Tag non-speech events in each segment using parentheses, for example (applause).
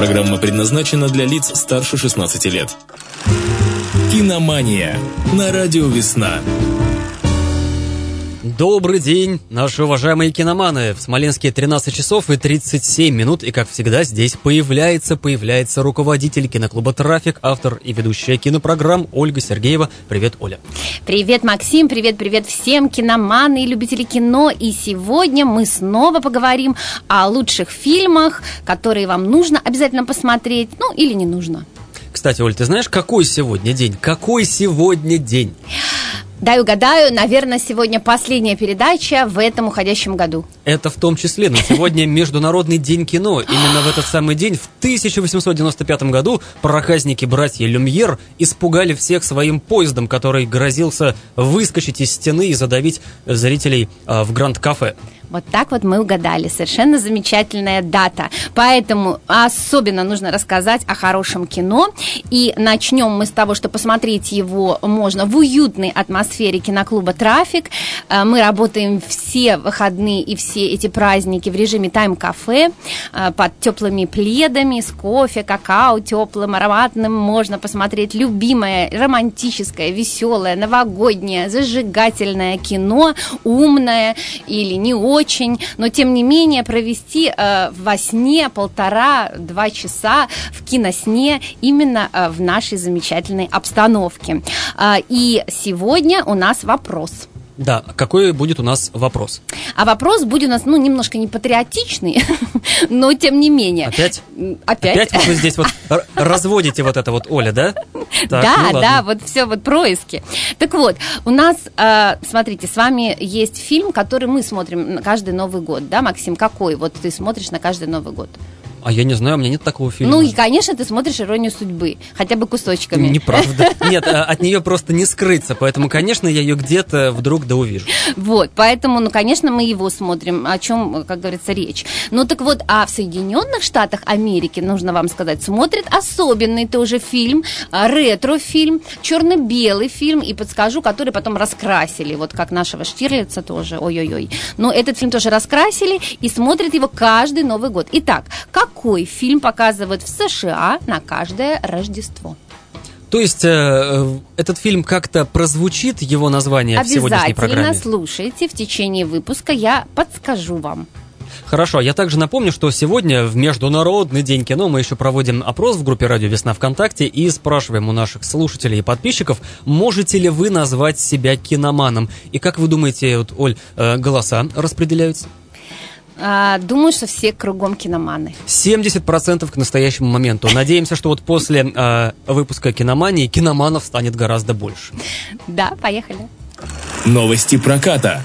Программа предназначена для лиц старше 16 лет. Киномания на радио «Весна». Добрый день, наши уважаемые киноманы. В Смоленске 13 часов и 37 минут, и, как всегда, здесь появляется, появляется руководитель киноклуба «Трафик», автор и ведущая кинопрограмм Ольга Сергеева. Привет, Оля. Привет, Максим, привет-привет всем киноманы и любители кино. И сегодня мы снова поговорим о лучших фильмах, которые вам нужно обязательно посмотреть, ну или не нужно. Кстати, Оль, ты знаешь, какой сегодня день? Какой сегодня день? Дай угадаю, наверное, сегодня последняя передача в этом уходящем году. Это в том числе, но сегодня (laughs) Международный день кино. Именно в этот самый день, в 1895 году, проказники братья Люмьер испугали всех своим поездом, который грозился выскочить из стены и задавить зрителей а, в Гранд-кафе. Вот так вот мы угадали. Совершенно замечательная дата. Поэтому особенно нужно рассказать о хорошем кино. И начнем мы с того, что посмотреть его можно в уютной атмосфере киноклуба «Трафик». Э, мы работаем все выходные и все эти праздники в режиме тайм-кафе э, под теплыми пледами, с кофе, какао теплым, ароматным. Можно посмотреть любимое, романтическое, веселое, новогоднее, зажигательное кино, умное или не очень очень, но тем не менее провести э, во сне полтора-два часа в киносне именно э, в нашей замечательной обстановке. Э, и сегодня у нас вопрос. Да, какой будет у нас вопрос? А вопрос будет у нас, ну, немножко не патриотичный, (laughs) но тем не менее. Опять? Опять? Опять вы здесь вот (laughs) разводите вот это вот, Оля, да? Так, да, ну, да, вот все вот происки. Так вот, у нас, э, смотрите, с вами есть фильм, который мы смотрим на каждый Новый год, да, Максим? Какой вот ты смотришь на каждый Новый год? А я не знаю, у меня нет такого фильма. Ну и, конечно, ты смотришь «Иронию судьбы», хотя бы кусочками. Неправда. (laughs) Нет, а, от нее просто не скрыться, поэтому, конечно, я ее где-то вдруг да увижу. Вот, поэтому, ну, конечно, мы его смотрим, о чем, как говорится, речь. Ну так вот, а в Соединенных Штатах Америки, нужно вам сказать, смотрят особенный тоже фильм, а, ретро-фильм, черно-белый фильм, и подскажу, который потом раскрасили, вот как нашего Штирлица тоже, ой-ой-ой. Но этот фильм тоже раскрасили и смотрят его каждый Новый год. Итак, как какой фильм показывают в США на каждое Рождество. То есть э, э этот фильм как-то прозвучит, его название в сегодняшней программе? Обязательно слушайте, в течение выпуска я подскажу вам. Хорошо, я также напомню, что сегодня в Международный день кино мы еще проводим опрос в группе «Радио Весна ВКонтакте» и спрашиваем у наших слушателей и подписчиков, можете ли вы назвать себя киноманом? И как вы думаете, вот, Оль, э, голоса распределяются? А, думаю, что все кругом киноманы. 70% к настоящему моменту. Надеемся, что вот после э, выпуска киномании киноманов станет гораздо больше. Да, поехали. Новости проката.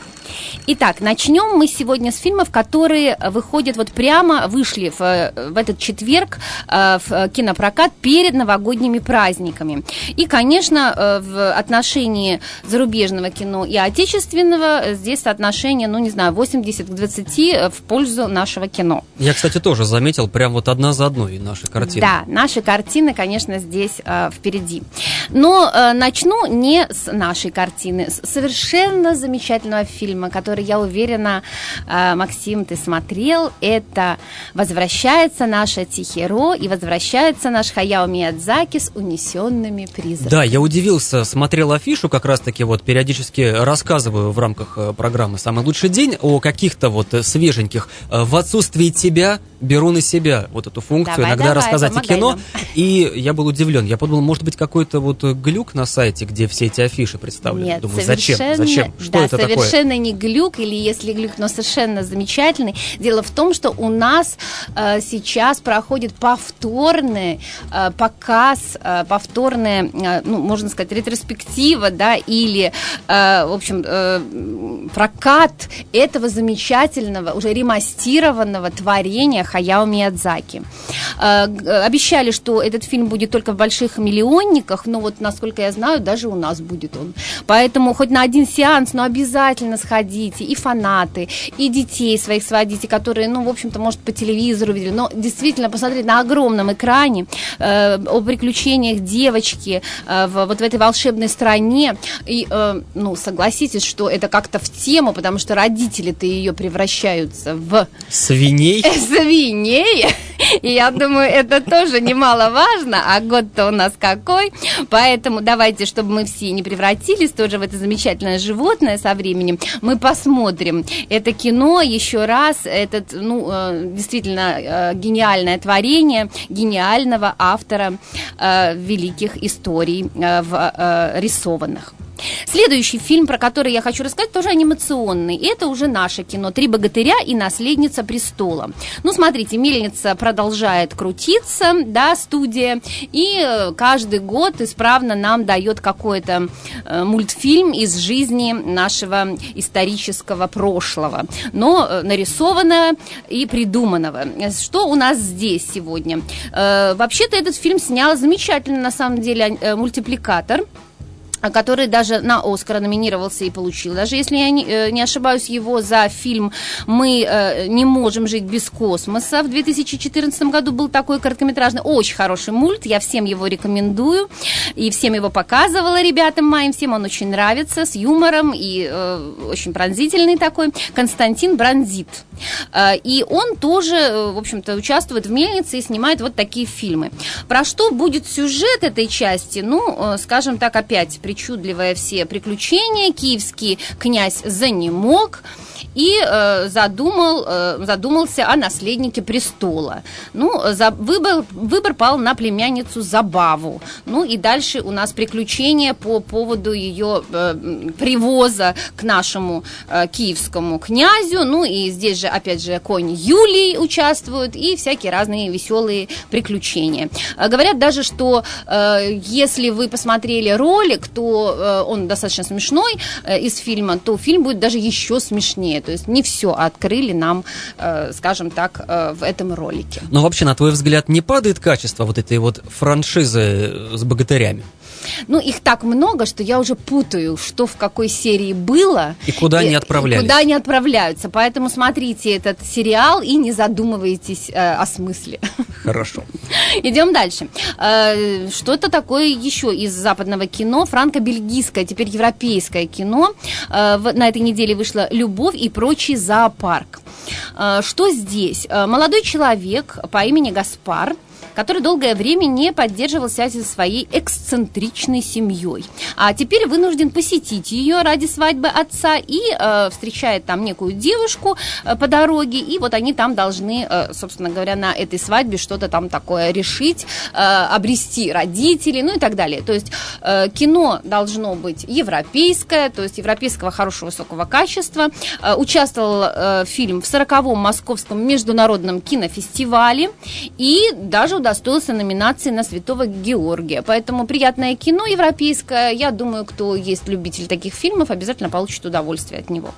Итак, начнем мы сегодня с фильмов, которые выходят вот прямо, вышли в, в этот четверг э, в кинопрокат перед новогодними праздниками. И, конечно, э, в отношении зарубежного кино и отечественного здесь соотношение, ну, не знаю, 80 к 20 в пользу нашего кино. Я, кстати, тоже заметил, прям вот одна за одной наши картины. Да, наши картины, конечно, здесь э, впереди. Но э, начну не с нашей картины, с совершенно замечательного фильма, который который, я уверена, э, Максим, ты смотрел, это «Возвращается наша Тихиро» и «Возвращается наш Хаяо Миядзаки с унесенными призраками». Да, я удивился, смотрел афишу, как раз-таки вот периодически рассказываю в рамках э, программы «Самый лучший день» о каких-то вот э, свеженьких. В отсутствии тебя беру на себя вот эту функцию, давай, иногда давай, рассказать о кино. Нам. И я был удивлен. Я подумал, может быть, какой-то вот глюк на сайте, где все эти афиши представлены. Нет, Думаю, зачем? Зачем? Что да, это совершенно такое? не глюк глюк, или если глюк, но совершенно замечательный. Дело в том, что у нас э, сейчас проходит повторный э, показ, э, повторная, э, ну, можно сказать, ретроспектива, да, или, э, в общем, э, прокат этого замечательного, уже ремастированного творения Хаяо Миядзаки. Э, обещали, что этот фильм будет только в больших миллионниках, но вот, насколько я знаю, даже у нас будет он. Поэтому хоть на один сеанс, но обязательно сходить сводите, и фанаты, и детей своих сводите, которые, ну, в общем-то, может, по телевизору видели, но действительно посмотреть на огромном экране э, о приключениях девочки э, в, вот в этой волшебной стране. И, э, ну, согласитесь, что это как-то в тему, потому что родители-то ее превращаются в... Свиней? (laughs) длиннее, (laughs) и я думаю, это тоже немаловажно, а год-то у нас какой, поэтому давайте, чтобы мы все не превратились тоже в это замечательное животное со временем, мы посмотрим это кино еще раз, этот, ну, э, действительно э, гениальное творение гениального автора э, великих историй в рисованных. Следующий фильм, про который я хочу рассказать, тоже анимационный. Это уже наше кино «Три богатыря и наследница престола». Ну, смотрите, «Мельница» продолжает крутиться, да, студия, и э, каждый год исправно нам дает какой-то э, мультфильм из жизни нашего исторического прошлого, но э, нарисованного и придуманного. Что у нас здесь сегодня? Вообще-то этот фильм снял замечательно, на самом деле, мультипликатор – который даже на Оскара номинировался и получил. Даже если я не, э, не ошибаюсь, его за фильм «Мы э, не можем жить без космоса» в 2014 году был такой короткометражный, очень хороший мульт, я всем его рекомендую, и всем его показывала ребятам моим, всем он очень нравится, с юмором и э, очень пронзительный такой, Константин Бранзит. Э, и он тоже, в общем-то, участвует в «Мельнице» и снимает вот такие фильмы. Про что будет сюжет этой части? Ну, скажем так, опять, при причудливые все приключения. Киевский князь занемог и э, задумал, э, задумался о наследнике престола. Ну, за, выбор, выбор пал на племянницу Забаву. Ну и дальше у нас приключения по поводу ее э, привоза к нашему э, киевскому князю. Ну и здесь же, опять же, конь Юлий участвует и всякие разные веселые приключения. Э, говорят даже, что э, если вы посмотрели ролик, то э, он достаточно смешной э, из фильма, то фильм будет даже еще смешнее. То есть не все открыли нам, э, скажем так, в этом ролике. Но вообще, на твой взгляд, не падает качество вот этой вот франшизы с богатырями? Ну, их так много, что я уже путаю, что в какой серии было. И куда и, они отправлялись. И куда они отправляются. Поэтому смотрите этот сериал и не задумывайтесь э, о смысле. Хорошо. (laughs) Идем дальше. Э, что-то такое еще из западного кино. Франко-бельгийское, теперь европейское кино. Э, в, на этой неделе вышла «Любовь и прочий зоопарк». Э, что здесь? Э, молодой человек по имени Гаспар – который долгое время не поддерживал связи со своей эксцентричной семьей. А теперь вынужден посетить ее ради свадьбы отца и э, встречает там некую девушку э, по дороге, и вот они там должны, э, собственно говоря, на этой свадьбе что-то там такое решить, э, обрести родителей, ну и так далее. То есть э, кино должно быть европейское, то есть европейского хорошего высокого качества. Э, участвовал э, фильм в 40-м Московском международном кинофестивале и даже удостоился номинации на Святого Георгия. Поэтому приятное кино европейское. Я думаю, кто есть любитель таких фильмов, обязательно получит удовольствие от него.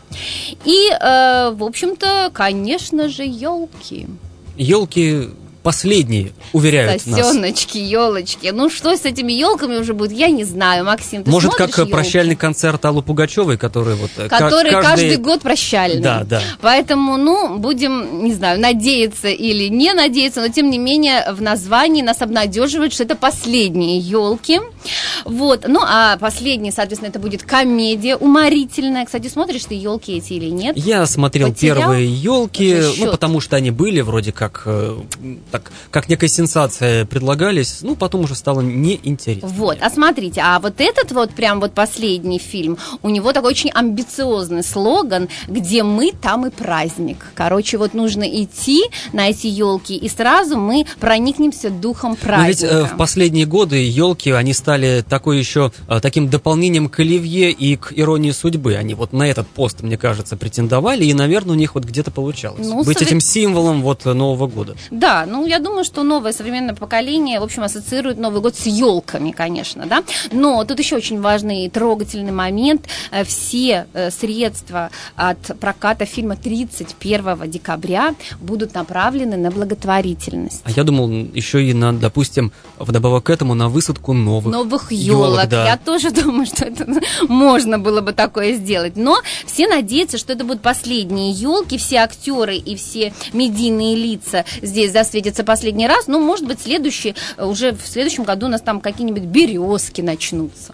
И, э, в общем-то, конечно же, елки. Елки последние, уверяют Сосеночки, нас. елочки. Ну, что с этими елками уже будет, я не знаю. Максим, Может, как елки? прощальный концерт Аллы Пугачевой, который вот... Э, который каждый... каждый год прощальный. Да, да. Поэтому, ну, будем, не знаю, надеяться или не надеяться, но, тем не менее, в названии нас обнадеживает, что это последние елки. Вот. Ну, а последний, соответственно, это будет комедия уморительная. Кстати, смотришь ты елки эти или нет? Я смотрел Потерял? первые елки, ну, потому что они были вроде как э, так, как некая сенсация предлагались, ну, потом уже стало неинтересно. Вот, а смотрите, а вот этот вот прям вот последний фильм, у него такой очень амбициозный слоган, где мы, там и праздник. Короче, вот нужно идти на эти елки, и сразу мы проникнемся духом праздника. Но ведь э, в последние годы елки, они стали такой еще, э, таким дополнением к Оливье и к иронии судьбы. Они вот на этот пост, мне кажется, претендовали, и, наверное, у них вот где-то получалось. Ну, Быть сове... этим символом вот Нового года. Да, ну, я думаю, что новое современное поколение, в общем, ассоциирует Новый год с елками, конечно, да. Но тут еще очень важный и трогательный момент. Э, все э, средства от проката фильма 31 декабря будут направлены на благотворительность. А я думал еще и на, допустим, вдобавок к этому на высадку новых новых елок. Да. Я тоже (laughs) думаю, что это можно было бы такое сделать. Но все надеются, что это будут последние елки, все актеры и все медийные лица здесь засветятся последний раз, ну, может быть, следующий, э, уже в следующем году у нас там какие-нибудь березки начнутся.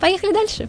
Поехали дальше.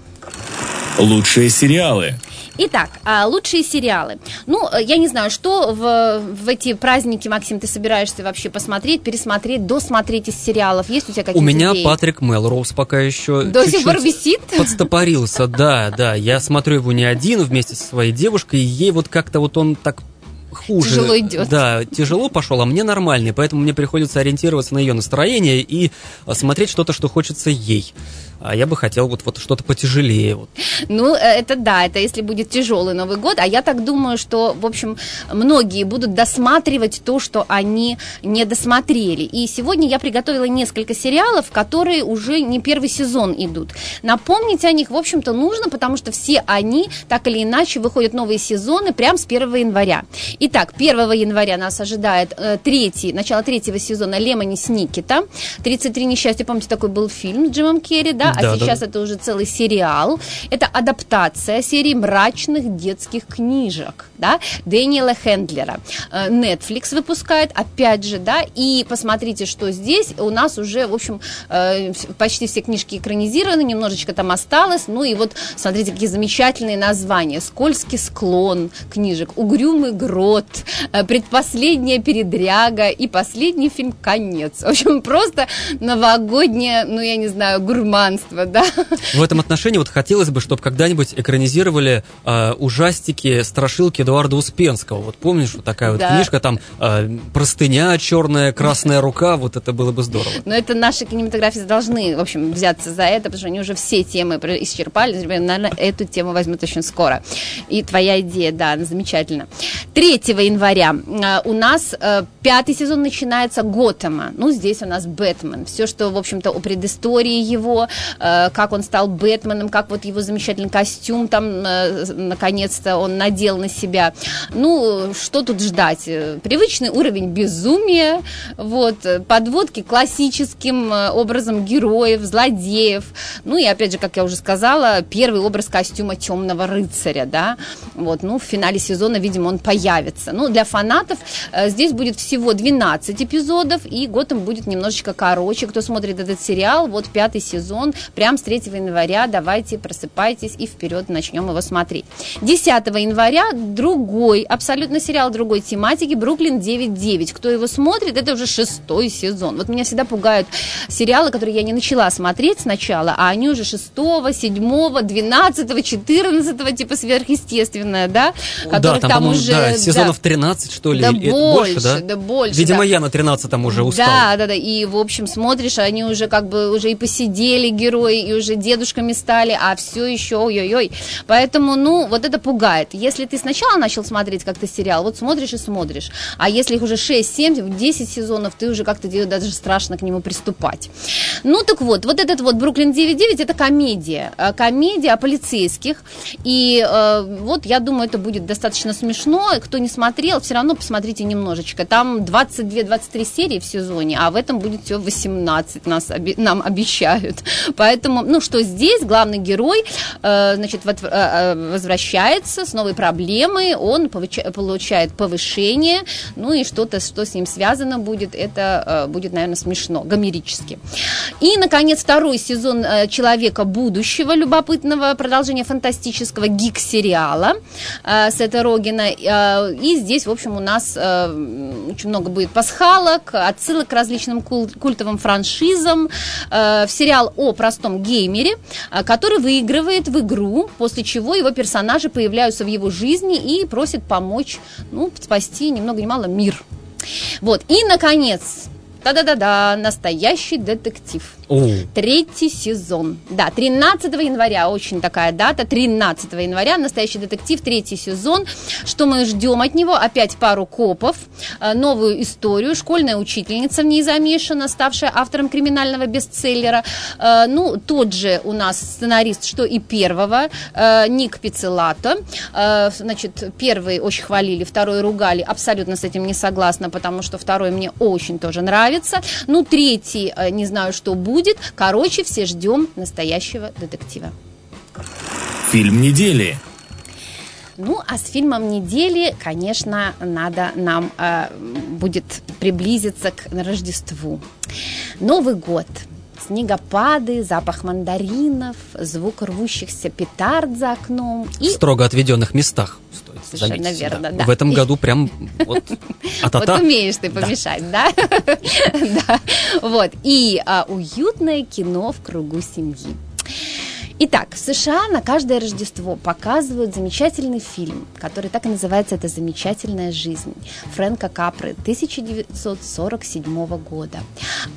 Лучшие сериалы. Итак, а, лучшие сериалы. Ну, э, я не знаю, что в, в эти праздники, Максим, ты собираешься вообще посмотреть, пересмотреть, досмотреть из сериалов? Есть у тебя какие-то У меня идеи? Патрик Мелроуз пока еще До сих пор висит? (laughs) подстопорился, да, да. Я смотрю его не один, вместе со своей девушкой, и ей вот как-то вот он так хуже. Тяжело идет. Да, тяжело пошел, а мне нормальный, поэтому мне приходится ориентироваться на ее настроение и а, смотреть что-то, что хочется ей. А я бы хотел вот, вот что-то потяжелее. Вот. Ну, э, это да, это если будет тяжелый Новый год. А я так думаю, что, в общем, многие будут досматривать то, что они не досмотрели. И сегодня я приготовила несколько сериалов, которые уже не первый сезон идут. Напомнить о них, в общем-то, нужно, потому что все они, так или иначе, выходят новые сезоны прямо с 1 января. Итак, 1 января нас ожидает э, третий, начало третьего сезона Лемони Сникета. 33 несчастья, помните, такой был фильм с Джимом Керри, да? Да, а сейчас да. это уже целый сериал. Это адаптация серии мрачных детских книжек, да, Дэниела Хендлера. Э, Netflix выпускает, опять же, да, и посмотрите, что здесь у нас уже, в общем, э, почти все книжки экранизированы, немножечко там осталось, ну и вот, смотрите, какие замечательные названия. «Скользкий склон» книжек, «Угрюмый грот», э, «Предпоследняя передряга» и последний фильм «Конец». В общем, просто новогоднее, ну, я не знаю, гурманство, да. В этом отношении вот хотелось бы, чтобы когда-нибудь экранизировали э, ужастики, страшилки Эдуарда Успенского. Вот помнишь, вот такая вот Да. книжка, там э, простыня черная, красная рука, вот это было бы здорово. Но это наши кинематографисты должны, в общем, взяться за это, потому что они уже все темы исчерпали. Наверное, эту тему возьмут очень скоро. И твоя идея, да, она замечательна. 3 января э, у нас э, пятый сезон начинается Готэма. Ну, здесь у нас Бэтмен. Все, что, в общем-то, о предыстории его, как он стал Бэтменом, как вот его замечательный костюм там, э, наконец-то, он надел на себя. Ну, что тут ждать? Э, Привычный уровень безумия, вот, э, подводки классическим э, образом героев, злодеев. Ну и опять же, как я уже сказала, первый образ костюма темного рыцаря, да. Вот, ну, в финале сезона, видимо, он появится. Ну, для фанатов э, здесь будет всего 12 эпизодов, и Готэм будет немножечко короче. Кто смотрит этот сериал, вот пятый сезон, прям с 3 января, давайте просыпайтесь и вперед начнем его смотреть. 10 января другой, абсолютно сериал другой тематики, Бруклин 9.9. Кто его смотрит, это уже шестой сезон. Вот меня всегда пугают сериалы, которые я не начала смотреть сначала, а они уже 6, 7, 12, 14, типа сверхъестественное, да? да, Которых там, там по-моему, уже... да, да. сезонов 13, что ли, Да или это больше, да? да больше, Видимо, да. я на 13-м уже устал. Да, да, да. И, в общем, смотришь, они уже как бы уже и посидели герои, и уже дедушками стали, а все еще ой-ой-ой. Поэтому, ну, вот это пугает. Если ты сначала начал смотреть как-то сериал, вот смотришь и смотришь. А если их уже 6, 7, 10 сезонов, ты уже как-то даже страшно к нему приступать. Ну, так вот, вот этот вот Бруклин 9.9 это комедия. Э, Комедия о полицейских. И э, вот, я думаю, это будет достаточно смешно. Кто не смотрел, все равно посмотрите немножечко. Там 22-23 серии в сезоне, а в этом будет всего 18, нас, нам обещают. Поэтому, ну, что здесь, главный герой, э, значит, вот, э, э, возвращается с новой проблемой, он получает повышение, ну, и что-то, что с ним связано будет, это э, будет, наверное, смешно, гомерически. И, наконец, второй сезон э, «Человека будущего», любопытного продолжения фантастического гик-сериала э, Сета Рогина. Э, и здесь, в общем, у нас э, очень много будет пасхалок, отсылок к различным кул- культовым франшизам. Э, в сериал о простом геймере, э, который выигрывает в игру, после чего его персонажи появляются в его жизни и просят помочь, ну, спасти ни много ни мало мир. Вот. И, наконец, да-да-да-да, настоящий детектив. Третий сезон. Да, 13 января, очень такая дата, 13 января, настоящий детектив, третий сезон. Что мы ждем от него? Опять пару копов, э, новую историю. Школьная учительница в ней замешана, ставшая автором криминального бестселлера. Э, Ну, тот же у нас сценарист, что и первого, э, Ник Пиццелато. Э, Значит, первый очень хвалили, второй ругали. Абсолютно с этим не согласна, потому что второй мне очень тоже нравится. Ну, третий, не знаю, что будет. Короче, все ждем настоящего детектива. Фильм недели. Ну, а с фильмом недели, конечно, надо нам э, будет приблизиться к Рождеству. Новый год. снегопады, запах мандаринов, звук рвущихся петард за окном. И... В строго отведенных местах. Совершенно заметить, верно, да. да. В этом году прям вот (laughs) Вот умеешь ты помешать, да? (laughs) Да. Вот. И а, уютное кино в кругу семьи. Итак, в США на каждое Рождество показывают замечательный фильм, который так и называется «Это замечательная жизнь» Фрэнка Капры 1947 года.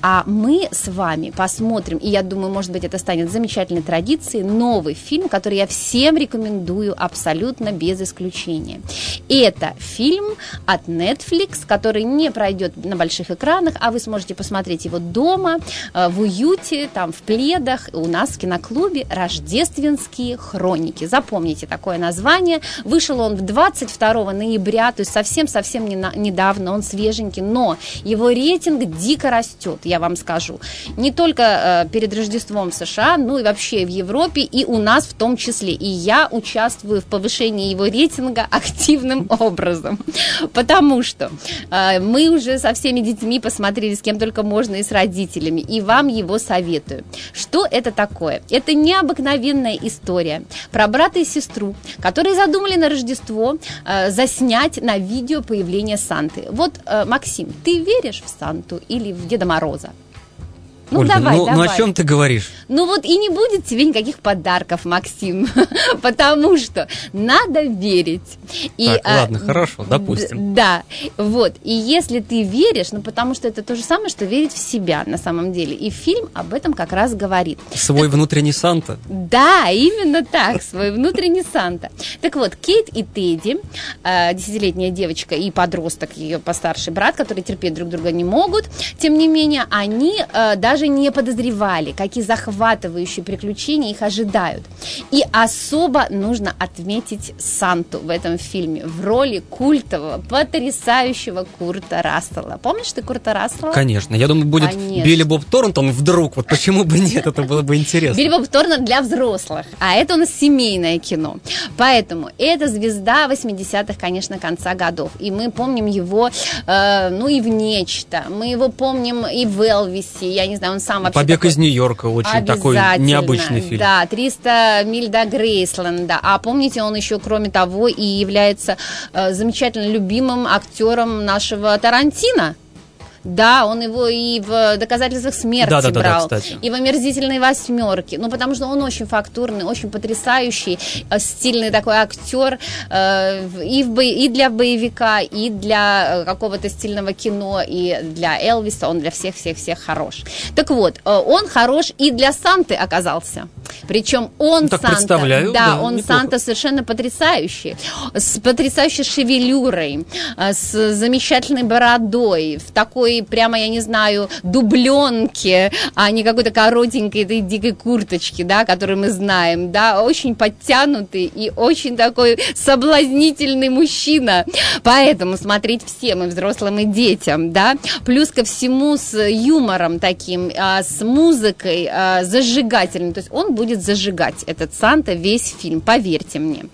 А мы с вами посмотрим, и я думаю, может быть, это станет замечательной традицией, новый фильм, который я всем рекомендую абсолютно без исключения. И это фильм от Netflix, который не пройдет на больших экранах, а вы сможете посмотреть его дома, э, в уюте, там, в пледах, у нас в киноклубе «Рождественские хроники». Запомните такое название. Вышел он 22 ноября, то есть совсем-совсем недавно, он свеженький, но его рейтинг дико растет, я вам скажу. Не только э, перед Рождеством в США, но и вообще в Европе, и у нас в том числе. И я участвую в повышении его рейтинга (laughs) активным образом. Потому что э, мы уже со всеми детьми посмотрели, с кем только можно, и с родителями, и вам его советую. Что это такое? Это необыкновенно необыкновенная история про брата и сестру, которые задумали на Рождество э, заснять на видео появление Санты. Вот, э, Максим, ты веришь в Санту или в Деда Мороза? Ну, Ольга, давай, ну, давай. ну о чем ты говоришь? Ну вот и не будет тебе никаких подарков, Максим, (laughs) потому что надо верить. И, так, а, ладно, хорошо, допустим. Да, вот. И если ты веришь, ну потому что это то же самое, что верить в себя на самом деле. И фильм об этом как раз говорит. Свой так, внутренний Санта? Да, именно так, свой внутренний Санта. Так вот, Кейт и Тедди, а, десятилетняя девочка и подросток, ее постарший брат, которые терпеть друг друга не могут, тем не менее, они а, даже даже не подозревали, какие захватывающие приключения их ожидают. И особо нужно отметить Санту в этом фильме в роли культового, потрясающего Курта Рассела. Помнишь ты Курта Рассела? Конечно. Я думаю, будет Конечно. Билли Боб Торнтон вдруг. Вот почему бы нет, это было бы интересно. Билли Боб Торнтон для взрослых, а это у нас семейное кино. Поэтому это звезда 80-х, конечно, конца годов. И мы помним его, э, ну и в «Нечто». Мы его помним и в «Элвисе», я не знаю, он сам вообще Побег такой... из Нью-Йорка очень такой необычный фильм. Да, 300 миль до Грейсленда. А помните, он еще, кроме того, и является э, замечательно любимым актером нашего Тарантино. Да, он его и в доказательствах смерти да, да, брал, да, да, и в омерзительной восьмерке. Ну, потому что он очень фактурный, очень потрясающий, э, стильный такой актер э, и, в бо... и для боевика, и для э, какого-то стильного кино, и для Элвиса. Он для всех-всех-всех хорош. Так вот, он хорош и для Санты оказался. Причем он ну, Санта, да, да, он неплохо. Санта совершенно потрясающий, с потрясающей шевелюрой, с замечательной бородой, в такой такой прямо, я не знаю, дубленки, а не какой-то коротенькой этой дикой курточки, да, которую мы знаем, да, очень подтянутый и очень такой соблазнительный мужчина. Поэтому смотреть всем, и взрослым, и детям, да, плюс ко всему с юмором таким, а, с музыкой а, зажигательной, то есть он будет зажигать этот Санта весь фильм, поверьте мне.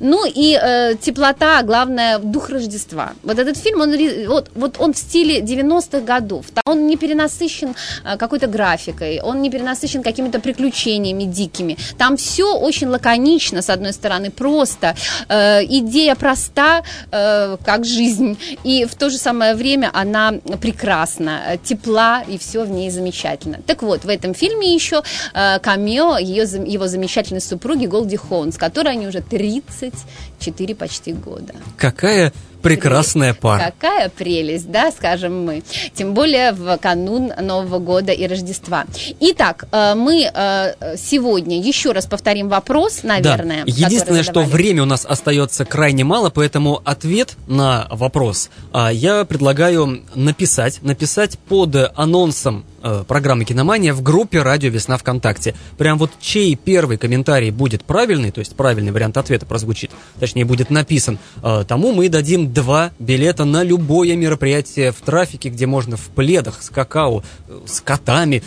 Ну и э, теплота, главное, дух Рождества. Вот этот фильм, он, вот, вот он в стиле 90 90-х годов. Он не перенасыщен э, какой-то графикой, он не перенасыщен какими-то приключениями дикими. Там все очень лаконично, с одной стороны, просто. Э, идея проста, э, как жизнь, и в то же самое время она прекрасна, тепла, и все в ней замечательно. Так вот, в этом фильме еще камео ее, его замечательной супруги Голди Хоун, с которой они уже 34 почти года. Какая Прекрасная пара. Какая прелесть, да, скажем мы. Тем более в канун Нового года и Рождества. Итак, э, мы э, сегодня еще раз повторим вопрос, наверное. Да. Единственное, что время у нас остается крайне мало, поэтому ответ на вопрос а, я предлагаю написать, написать под анонсом Э, программы «Киномания» в группе «Радио Весна ВКонтакте». Прям вот чей первый комментарий будет правильный, то есть правильный вариант ответа прозвучит, точнее будет написан, э, тому мы дадим два билета на любое мероприятие в трафике, где можно в пледах, с какао, э, с котами,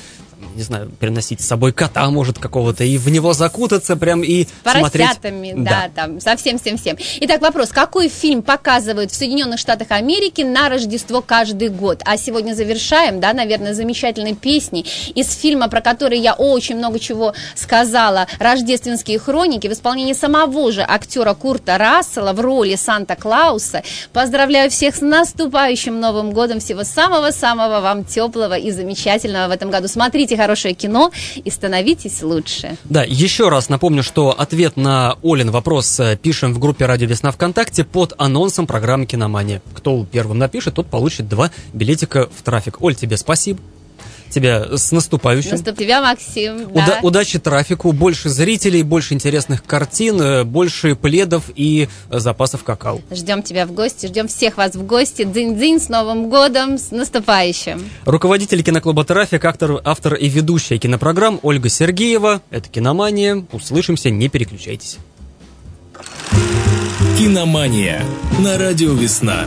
не знаю, переносить с собой кота, может, какого-то, и в него закутаться прям и поросятами, смотреть. да, там, со всем-всем-всем. Итак, вопрос. Какой фильм показывают в Соединенных Штатах Америки на Рождество каждый год? А сегодня завершаем, да, наверное, замечательной песней из фильма, про который я очень много чего сказала, «Рождественские хроники», в исполнении самого же актера Курта Рассела в роли Санта-Клауса. Поздравляю всех с наступающим Новым годом. Всего самого-самого вам теплого и замечательного в этом году. Смотрите хорошее кино и становитесь лучше. Да, еще раз напомню, что ответ на Олин вопрос э, пишем в группе Радио Весна ВКонтакте под анонсом программы Киномания. Кто первым напишет, тот получит два билетика в трафик. Оль, тебе спасибо. Тебя с наступающим. Наступ тебя, Максим. Уда- да. удачи трафику, больше зрителей, больше интересных картин, э, больше пледов и э, запасов какао. Ждем тебя в гости, ждем всех вас в гости. Дзынь-дзынь, с Новым годом, с наступающим. Руководитель киноклуба «Трафик», автор, автор и ведущая кинопрограмм Ольга Сергеева. Это «Киномания». Услышимся, не переключайтесь. Киномания на радио «Весна».